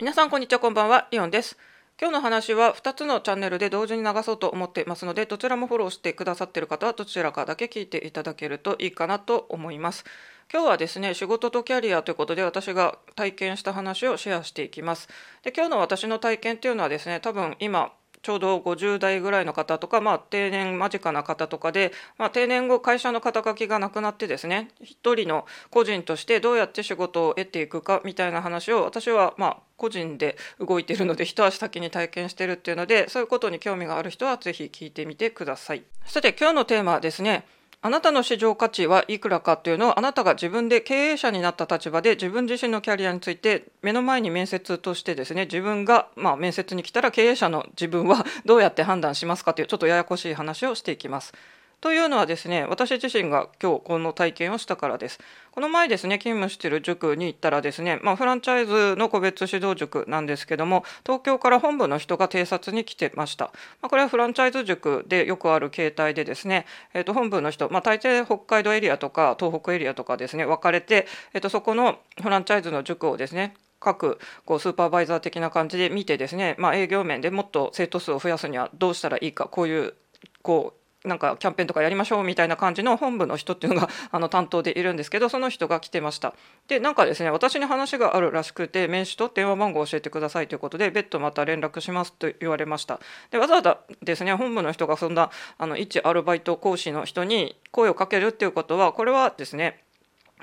皆さんこんにちはこんばんは。リオンです。今日の話は2つのチャンネルで同時に流そうと思っていますのでどちらもフォローしてくださっている方はどちらかだけ聞いていただけるといいかなと思います。今日はですね仕事とキャリアということで私が体験した話をシェアしていきます。で今日の私の体験っていうのはですね多分今ちょうど50代ぐらいの方とか、まあ、定年間近な方とかで、まあ、定年後会社の肩書きがなくなってですね一人の個人としてどうやって仕事を得ていくかみたいな話を私はまあ個人で動いているので一足先に体験してるっていうのでそういうことに興味がある人は是非聞いてみてください。さて今日のテーマはですねあなたの市場価値はいくらかというのをあなたが自分で経営者になった立場で自分自身のキャリアについて目の前に面接としてですね自分がまあ面接に来たら経営者の自分はどうやって判断しますかというちょっとややこしい話をしていきます。というのはですね私自身が今日この体験をしたからです。この前ですね勤務している塾に行ったらですね、まあ、フランチャイズの個別指導塾なんですけども東京から本部の人が偵察に来てました、まあ、これはフランチャイズ塾でよくある形態でですね、えー、と本部の人、まあ、大抵北海道エリアとか東北エリアとかですね分かれて、えー、とそこのフランチャイズの塾をですね各こうスーパーバイザー的な感じで見てですね、まあ、営業面でもっと生徒数を増やすにはどうしたらいいかこういうこうなんかキャンペーンとかやりましょうみたいな感じの本部の人っていうのがあの担当でいるんですけどその人が来てました。でなんかですね私に話があるらしくて名刺と電話番号を教えてくださいということで別途また連絡しますと言われました。でわざわざですね本部の人がそんなあの一アルバイト講師の人に声をかけるっていうことはこれはですね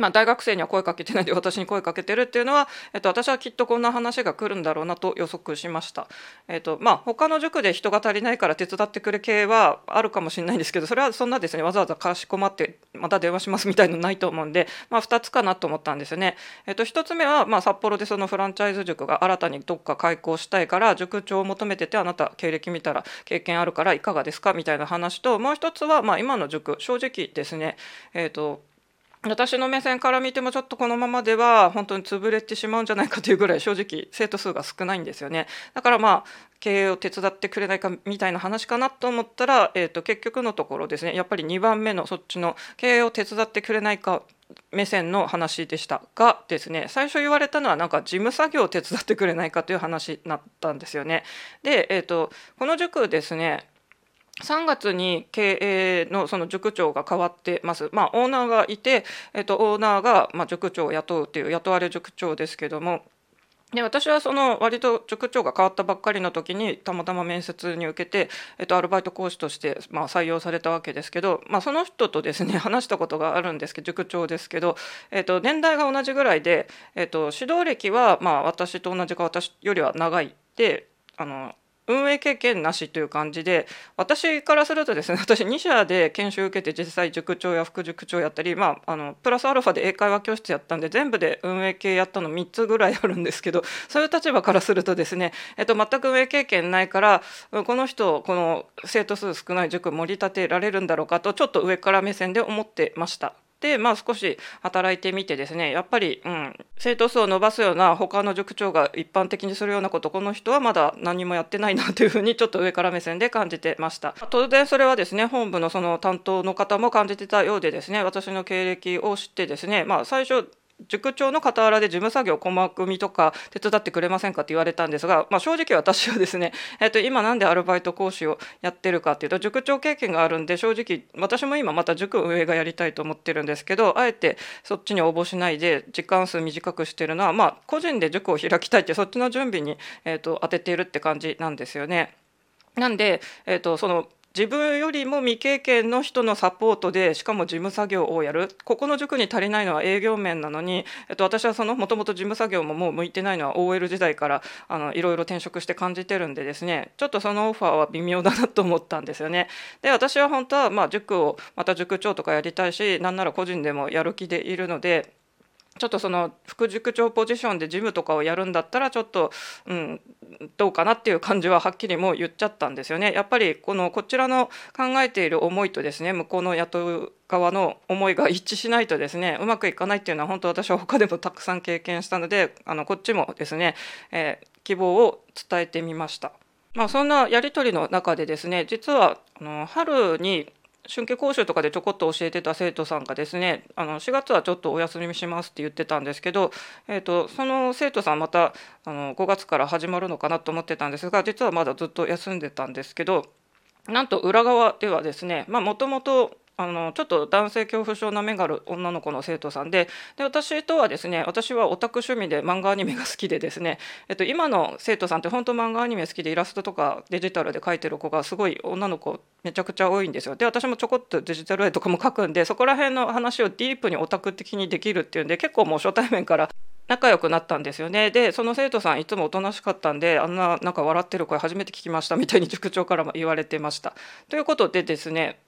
まあ、大学生には声かけてないで私に声かけてるっていうのは、えっと、私はきっとこんな話が来るんだろうなと予測しました。えっとまあ、他の塾で人が足りないから手伝ってくれ系はあるかもしれないんですけどそれはそんなですねわざわざかしこまってまた電話しますみたいのないと思うんで、まあ、2つかなと思ったんですよね。えっと、1つ目は、まあ、札幌でそのフランチャイズ塾が新たにどっか開校したいから塾長を求めててあなた経歴見たら経験あるからいかがですかみたいな話ともう1つは、まあ、今の塾正直ですね、えっと私の目線から見てもちょっとこのままでは本当に潰れてしまうんじゃないかというぐらい正直生徒数が少ないんですよね。だからまあ経営を手伝ってくれないかみたいな話かなと思ったら、えー、と結局のところですね。やっぱり2番目のそっちの経営を手伝ってくれないか目線の話でしたがですね。最初言われたのはなんか事務作業を手伝ってくれないかという話になったんですよね。で、えーとこの塾ですね3月に経営のその塾長が変わってます。まあ、オーナーがいて、えっと、オーナーがま塾長を雇うっていう雇われ塾長ですけども。で私はその割と塾長が変わったばっかりの時にたまたま面接に受けて、えっと、アルバイト講師としてまあ採用されたわけですけど、まあ、その人とですね 話したことがあるんですけど塾長ですけど、えっと、年代が同じぐらいで、えっと、指導歴はまあ私と同じか私よりは長いであの運営経験なしという感じで私からするとですね 私2社で研修受けて実際塾長や副塾長やったり、まあ、あのプラスアルファで英会話教室やったんで全部で運営系やったの3つぐらいあるんですけど そういう立場からするとですね、えっと、全く運営経験ないからこの人この生徒数少ない塾盛り立てられるんだろうかとちょっと上から目線で思ってました。で、まあ、少し働いてみてですねやっぱり、うん、生徒数を伸ばすような他の塾長が一般的にするようなことこの人はまだ何もやってないなというふうにちょっと上から目線で感じてました。当然それはですね本部のその担当の方も感じてたようでですね私の経歴を知ってですねまあ最初塾長の傍らで事務作業細組みとか手伝ってくれませんかって言われたんですが、まあ、正直私はですね、えー、と今なんでアルバイト講師をやってるかっていうと塾長経験があるんで正直私も今また塾運営がやりたいと思ってるんですけどあえてそっちに応募しないで時間数短くしてるのはまあ個人で塾を開きたいってそっちの準備に、えー、と当てているって感じなんですよね。なんで、えー、とその自分よりも未経験の人のサポートでしかも事務作業をやるここの塾に足りないのは営業面なのに、えっと、私はそのもともと事務作業ももう向いてないのは OL 時代からあのいろいろ転職して感じてるんでですねちょっとそのオファーは微妙だなと思ったんですよね。で私は本当はまあ塾をまた塾長とかやりたいしなんなら個人でもやる気でいるのでちょっとその副塾長ポジションで事務とかをやるんだったらちょっと、うん、どうかなっていう感じははっきりもう言っちゃったんですよね。やっぱりこのこちらの考えている思いとですね向こうの雇う側の思いが一致しないとですねうまくいかないっていうのは本当私は他でもたくさん経験したのであのこっちもですね、えー、希望を伝えてみました。まあ、そんなやり取りの中でですね実はあの春に春季講習とかでちょこっと教えてた生徒さんがですねあの4月はちょっとお休みしますって言ってたんですけど、えーと、その生徒さんまたあの5月から始まるのかなと思ってたんですが実はまだずっと休んでたんですけどなんと裏側ではですねもともとあのちょっと男性恐怖症な目がある女の子の生徒さんでで私とはですね私はオタク趣味で漫画アニメが好きでですね、えっと、今の生徒さんって本当漫画アニメ好きでイラストとかデジタルで描いてる子がすごい女の子めちゃくちゃ多いんですよ。で私もちょこっとデジタル絵とかも描くんでそこら辺の話をディープにオタク的にできるっていうんで結構もう初対面から仲良くなったんですよねでその生徒さんいつもおとなしかったんであんななんか笑ってる声初めて聞きましたみたいに塾長からも言われてました。ということでですね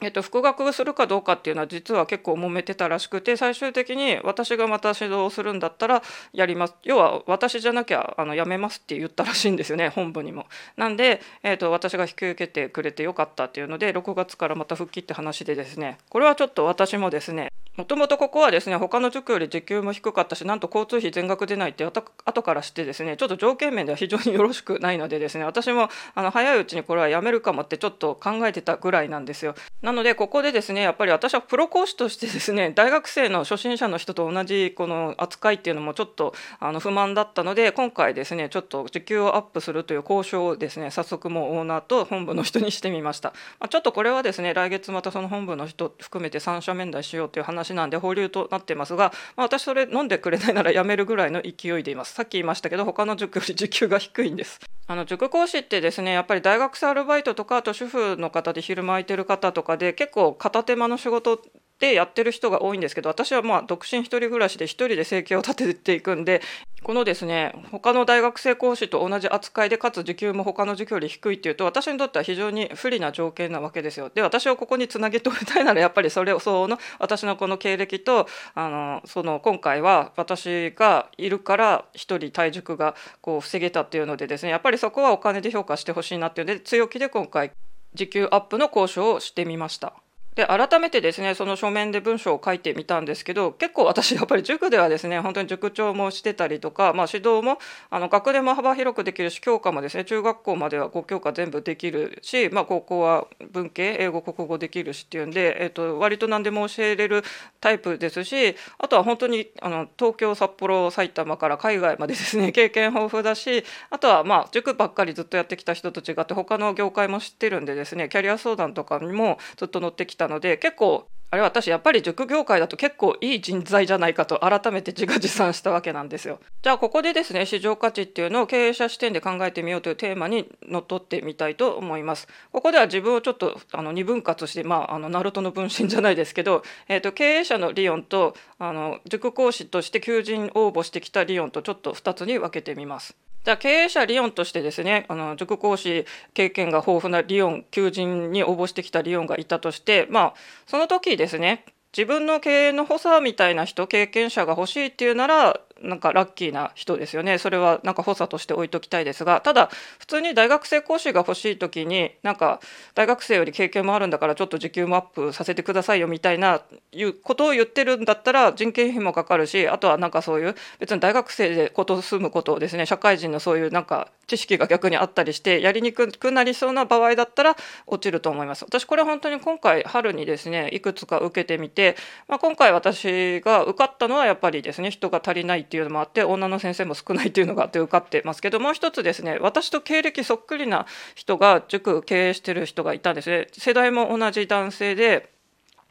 えっと、復学するかどうかっていうのは実は結構揉めてたらしくて最終的に私がまた指導するんだったらやります要は私じゃなきゃあのやめますって言ったらしいんですよね 本部にも。なんで、えっと、私が引き受けてくれてよかったっていうので6月からまた復帰って話でですねこれはちょっと私もですねもともとここはですね他の塾より時給も低かったしなんと交通費全額出ないって後からしてですねちょっと条件面では非常によろしくないのでですね私もあの早いうちにこれはやめるかもってちょっと考えてたぐらいなんですよ。なのでここでですねやっぱり私はプロ講師としてですね 大学生の初心者の人と同じこの扱いっていうのもちょっとあの不満だったので今回ですねちょっと時給をアップするという交渉をですね早速もうオーナーと本部の人にしてみました。まあ、ちょっとこれはですね来月またその本部の人含めて三者面談しようという話話なんで保留となってますが、まあ、私それ飲んでくれないならやめるぐらいの勢いでいます。さっき言いましたけど他の塾より時給が低いんです。あの塾講師ってですねやっぱり大学生アルバイトとかあと主婦の方で昼間空いてる方とかで結構片手間の仕事でやってる人が多いんですけど私はまあ独身一人暮らしで一人で生計を立てていくんでこのですね他の大学生講師と同じ扱いでかつ時給も他の授業より低いっていうと私にとっては非常に不利な条件なわけですよ。で私をここにつなげておきたいならやっぱりそれをその私のこの経歴とあのその今回は私がいるから一人退塾がこう防げたっていうのでですねやっぱりそこはお金で評価してほしいなっていうので強気で今回時給アップの交渉をしてみました。で改めてですねその書面で文章を書いてみたんですけど結構私やっぱり塾ではですね本当に塾長もしてたりとか、まあ、指導もあの学年も幅広くできるし教科もですね中学校までは5教科全部できるし、まあ、高校は文系英語国語できるしっていうんで、えー、と割と何でも教えれるタイプですしあとは本当にあの東京札幌埼玉から海外までですね 経験豊富だしあとはまあ塾ばっかりずっとやってきた人と違って他の業界も知ってるんでですねキャリア相談とかにもずっと乗ってきたので結構あれ私やっぱり塾業界だと結構いい人材じゃないかと改めて自画自賛したわけなんですよ。じゃあここでですね市場価値っていうのを経営者視点で考えてみようというテーマにのっとってみたいと思います。ここでは自分をちょっとあの二分割してまああのナルトの分身じゃないですけど、えーと、経営者のリオンとあの塾講師として求人応募してきたリオンとちょっと2つに分けてみます。じゃあ経営者リオンとしてですねあの塾講師経験が豊富なリオン求人に応募してきたリオンがいたとしてまあその時ですね自分の経営の補佐みたいな人経験者が欲しいっていうならなんかラッキーな人ですよねそれはなんか補佐として置いときたいですがただ普通に大学生講師が欲しい時になんか大学生より経験もあるんだからちょっと時給もアップさせてくださいよみたいないうことを言ってるんだったら人件費もかかるしあとはなんかそういう別に大学生でこと住むことをですね社会人のそういうなんか知識が逆にあったりしてやりにくくなりそうな場合だったら落ちると思います。私これ本当に今回春にですねいくつか受けてみて、まあ、今回私が受かったのはやっぱりですね人が足りないっていうのもあって女の先生も少ないっていうのがあって受かってますけどもう一つですね私と経歴そっくりな人が塾経営してる人がいたんですね。世代も同じ男性で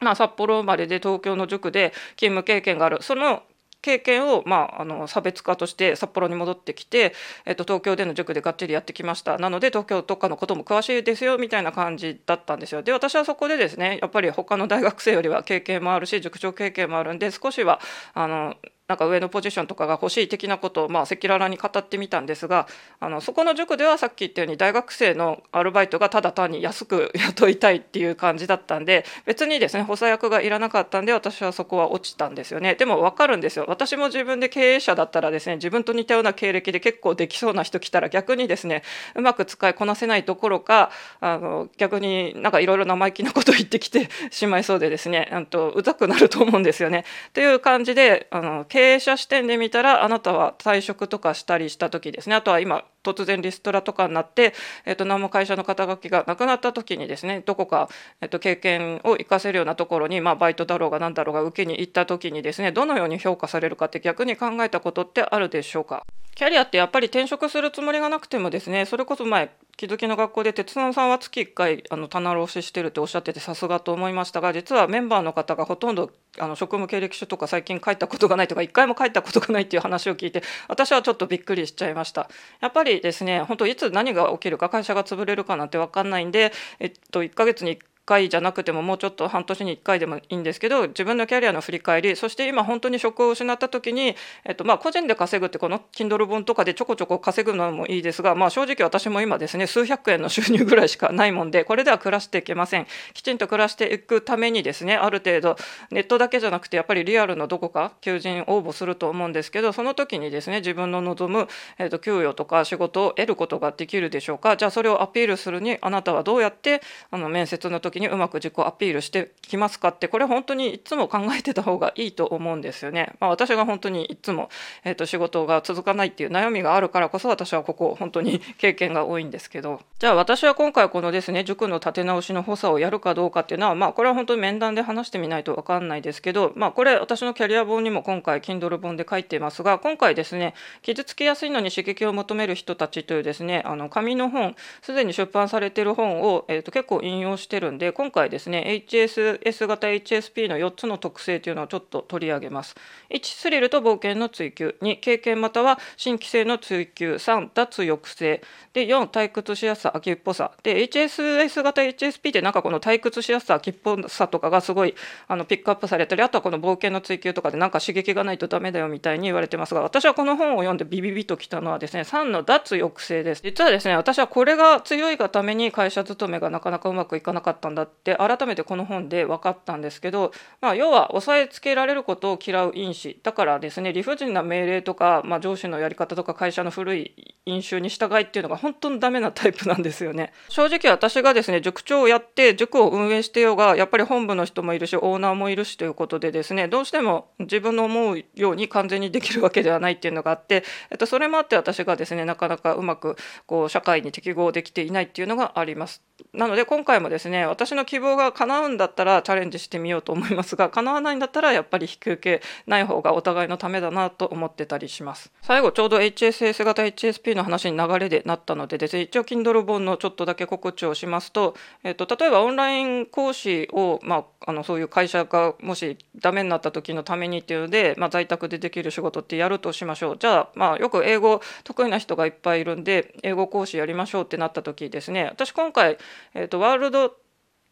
まあ、札幌生まれで東京の塾で勤務経験がある。その経験を、まあ、あの差別化として札幌に戻ってきて、えっと、東京での塾でがっちりやってきました。なので東京とかのことも詳しいですよみたいな感じだったんですよ。で私はそこでですねやっぱり他の大学生よりは経験もあるし塾長経験もあるんで少しはあのなんか上のポジションとかが欲しい的なことを赤裸々に語ってみたんですがあのそこの塾ではさっき言ったように大学生のアルバイトがただ単に安く雇いたいっていう感じだったんで別にですね補佐役がいらなかったんで私はそこは落ちたんですよねでも分かるんですよ私も自分で経営者だったらですね自分と似たような経歴で結構できそうな人来たら逆にですねうまく使いこなせないどころかあの逆になんかいろいろ生意気なことを言ってきてしまいそうでですねとうざくなると思うんですよね。という感じであの経経営者視点で見たらあなたは退職とかしたりした時ですね。あとは今突然リストラとかになって、えっと、何も会社の肩書きがなくなった時にですねどこか、えっと、経験を生かせるようなところに、まあ、バイトだろうが何だろうが受けに行った時にですねどのように評価されるかって逆に考えたことってあるでしょうか？キャリアってやっぱり転職するつもりがなくてもですねそれこそ前気づきの学校で鉄野さんは月1回あの棚卸ししてるっておっしゃっててさすがと思いましたが実はメンバーの方がほとんどあの職務経歴書とか最近書いたことがないとか1回も書いたことがないっていう話を聞いて私はちょっとびっくりしちゃいました。やっぱりですね本当いつ何が起きるか会社が潰れるかなんて分かんないんで、えっと、1ヶ月に1回じゃなくてももうちょっと半年に1回でもいいんですけど自分のキャリアの振り返りそして今本当に職を失った時に、えっとまあ、個人で稼ぐってこの Kindle 本とかでちょこちょこ稼ぐのもいいですが、まあ、正直私も今ですね数百円の収入ぐらいしかないもんでこれでは暮らしていけません。きちんと暮らしていくためにですねある程度ネットだけじゃなくてやっぱりリアルのどこか求人応募すると思うんですけどその時にですね自分の望む、えっと、給与とか仕事を得ることができるでしょうか。じゃあそれをアピールするにあなたはどうやってあの面接の時にうまく自己アピールしてきますかってこれ本当にいつも考えてた方がいいと思うんですよね。まあ、私が本当にいつも、えー、と仕事が続かないっていう悩みがあるからこそ私はここ本当に経験が多いんですけどじゃあ私は今回このですね塾の立て直しの補佐をやるかどうかっていうのはまあこれは本当に面談で話してみないと分かんないですけどまあこれ私のキャリア本にも今回 Kindle 本で書いていますが今回ですね傷つきやすいのに刺激を求める人たちというですねあの紙の本すでに出版されてる本を、えー、と結構引用してるんで今回ですね HSS 型 HSP の4つの特性というのをちょっと取り上げます。1、スリルと冒険の追求。2、経験または新規性の追求。3、脱抑制。で、4、退屈しやすさ、秋っぽさ。で、HSS 型 HSP ってなんかこの退屈しやすさ、秋っぽさとかがすごいあのピックアップされたり、あとはこの冒険の追求とかでなんか刺激がないとダメだよみたいに言われてますが、私はこの本を読んでビビビときたのはですね、3の脱抑制です。実はですね、私はこれが強いがために会社勤めがなかなかうまくいかなかったんだって、改めてこの本で分かったんですけど、まあ、要は押さえつけられることを嫌う因子。だからですね理不尽な命令とか、まあ、上司のやり方とか会社の古い飲酒に従いっていうのが本当にダメなタイプなんですよね。正直私がですね塾長をやって塾を運営してようがやっぱり本部の人もいるしオーナーもいるしということでですねどうしても自分の思うように完全にできるわけではないっていうのがあって、えっと、それもあって私がですねなかなかうまくこう社会に適合できていないっていうのがあります。なので今回もですね私の希望が叶うんだったらチャレンジしてみようと思いますが 叶わないんだったらやっぱり引き受けない方がお互いのためだなと思ってたりします。最後ちょうど HSS 型 HSP の話に流れでなったのでですね一応 Kindle 本のちょっとだけ告知をしますと、えっと、例えばオンライン講師を、まあ、あのそういう会社がもしダメになった時のためにっていうので、まあ、在宅でできる仕事ってやるとしましょう。じゃあ、まあ、よく英語得意な人がいっぱいいるんで英語講師やりましょうってなった時ですね。私今回、えっと、ワールド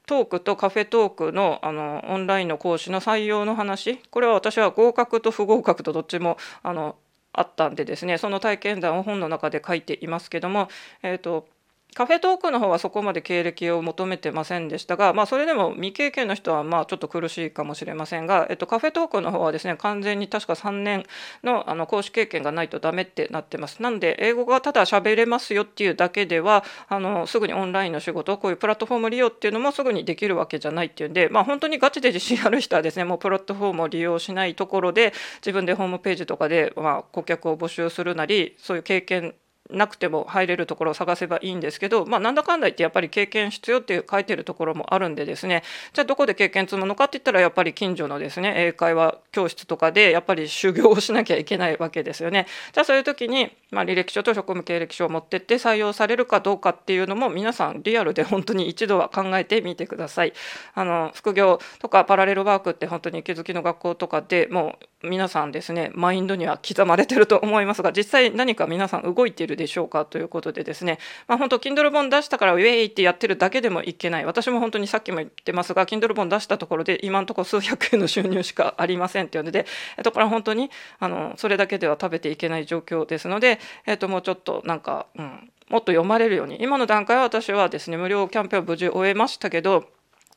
トークとカフェトークのあのオンラインの講師の採用の話。これは私は合格と不合格とどっちもあのあったんでですねその体験談を本の中で書いていますけども、えーとカフェトークの方はそこまで経歴を求めてませんでしたが、まあ、それでも未経験の人はまあちょっと苦しいかもしれませんが、えっと、カフェトークの方はですね完全に確か3年のあの講師経験がないとダメってなってます。なんで英語がただ喋れますよっていうだけではあのすぐにオンラインの仕事こういうプラットフォーム利用っていうのもすぐにできるわけじゃないっていうんで、まあ、本当にガチで自信ある人はですねもうプラットフォームを利用しないところで自分でホームページとかで、まあ、顧客を募集するなりそういう経験なくても入れるところを探せばいいんですけど、まあ、なんだかんだ言ってやっぱり経験必要って書いてるところもあるんでですねじゃあどこで経験積むのかって言ったらやっぱり近所のですね英会話教室とかでやっぱり修行をしなきゃいけないわけですよね。じゃあそういう時に、まあ、履歴書と職務経歴書を持ってって採用されるかどうかっていうのも皆さんリアルで本当に一度は考えてみてください。あの副業とかパラレルワークって本当に気づきの学校とかでもう皆さんですねマインドには刻まれてると思いますが実際何か皆さん動いているでしょうかということでですね、まあ、本当 Kindle 本出したからウェイってやってるだけでもいけない。私も本当にさっきも言ってますが Kindle 本出したところで今のところ数百円の収入しかありませんっていうので、えっと、これは本当にあのそれだけでは食べていけない状況ですので、えっと、もうちょっとなんか、うん、もっと読まれるように。今の段階は私はですね無料キャンペーンを無事終えましたけど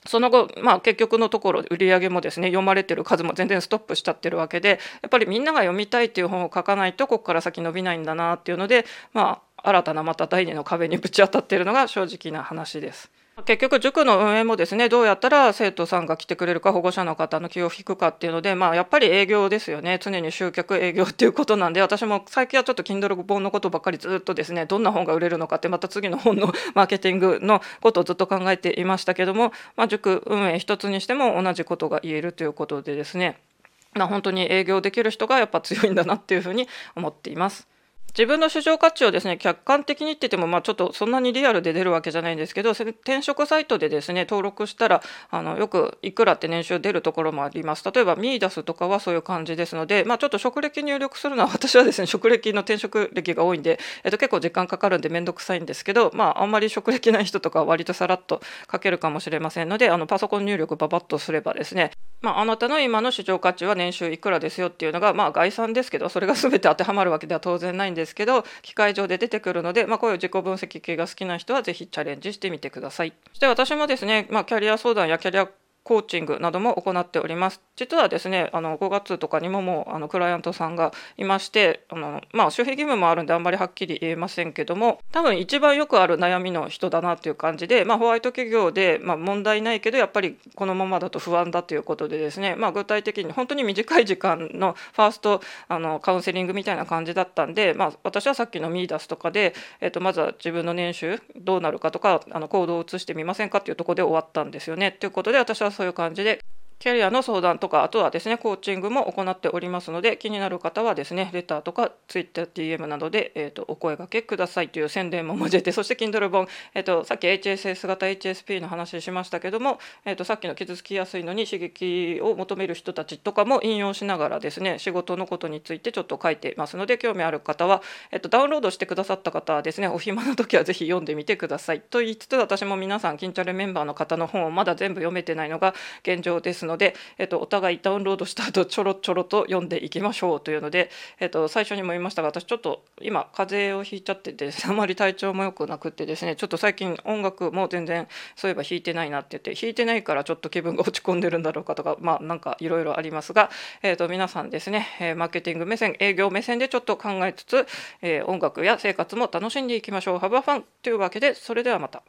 その後、まあ、結局のところ売り上げもですね読まれてる数も全然ストップしちゃってるわけでやっぱりみんなが読みたいっていう本を書かないとここから先伸びないんだなっていうので、まあ、新たなまた第二の壁にぶち当たってるのが正直な話です。結局塾の運営もですねどうやったら生徒さんが来てくれるか保護者の方の気を引くかっていうのでまあやっぱり営業ですよね常に集客営業っていうことなんで私も最近はちょっと Kindle 本のことばっかりずっとですねどんな本が売れるのかってまた次の本の マーケティングのことをずっと考えていましたけども、まあ、塾運営一つにしても同じことが言えるということでですねまあ、本当に営業できる人がやっぱ強いんだなっていうふうに思っています。自分の市場価値をですね客観的に言ってても、まあ、ちょっとそんなにリアルで出るわけじゃないんですけど転職サイトでですね登録したらあのよくいくらって年収出るところもあります。例えばミーダスとかはそういう感じですので、まあ、ちょっと職歴入力するのは私はですね職歴の転職歴が多いんで、えっと、結構時間かかるんで面倒くさいんですけど、まあ、あんまり職歴ない人とかは割とさらっと書けるかもしれませんのであのパソコン入力ババッとすればですね、まあ、あなたの今の市場価値は年収いくらですよっていうのが、まあ、概算ですけどそれが全て当てはまるわけでは当然ないんですけど機械上で出てくるので、まあ、こういう自己分析系が好きな人はぜひチャレンジしてみてください。そして私もですね、まあ、キャリア相談やキャリアコーチングなども行っております。実はですね、あの5月とかにももうあのクライアントさんがいまして、あのまあ、守秘義務もあるんであんまりはっきり言えませんけども、多分一番よくある悩みの人だなっていう感じで、まあ、ホワイト企業で、まあ、問題ないけどやっぱりこのままだと不安だということでですね、まあ、具体的に本当に短い時間のファーストあのカウンセリングみたいな感じだったんで、まあ、私はさっきのミーダスとかで、えー、とまずは自分の年収どうなるかとかあの行動を移してみませんかっていうとこで終わったんですよね。ということで私はそういう感じでキャリアの相談とかあとはですねコーチングも行っておりますので気になる方はですねレターとか TwitterDM などで、えーと、お声がけくださいという宣伝も交えてそして Kindle 本、えーと、さっき HSS 型 HSP の話しましたけども、えーと、さっきの傷つきやすいのに刺激を求める人たちとかも引用しながらですね仕事のことについてちょっと書いてますので興味ある方は、えー、とダウンロードしてくださった方はですねお暇な時はぜひ読んでみてくださいと言いつつ私も皆さん金チャレメンバーの方の本をまだ全部読めてないのが現状ですので、のでえー、とお互いダウンロードした後ちょろちょろと読んでいきましょうというので、えっと、最初にも言いましたが私ちょっと今風邪をひいちゃってて あまり体調も良くなくってですねちょっと最近音楽も全然そういえば弾いてないなって言って弾いてないからちょっと気分が落ち込んでるんだろうかとかまあなんかいろいろありますが、えっと、皆さんですね、えマーケティング目線営業目線でちょっと考えつつ、え音楽や生活も楽しんでいきましょう。ハブファンというわけでそれではまた。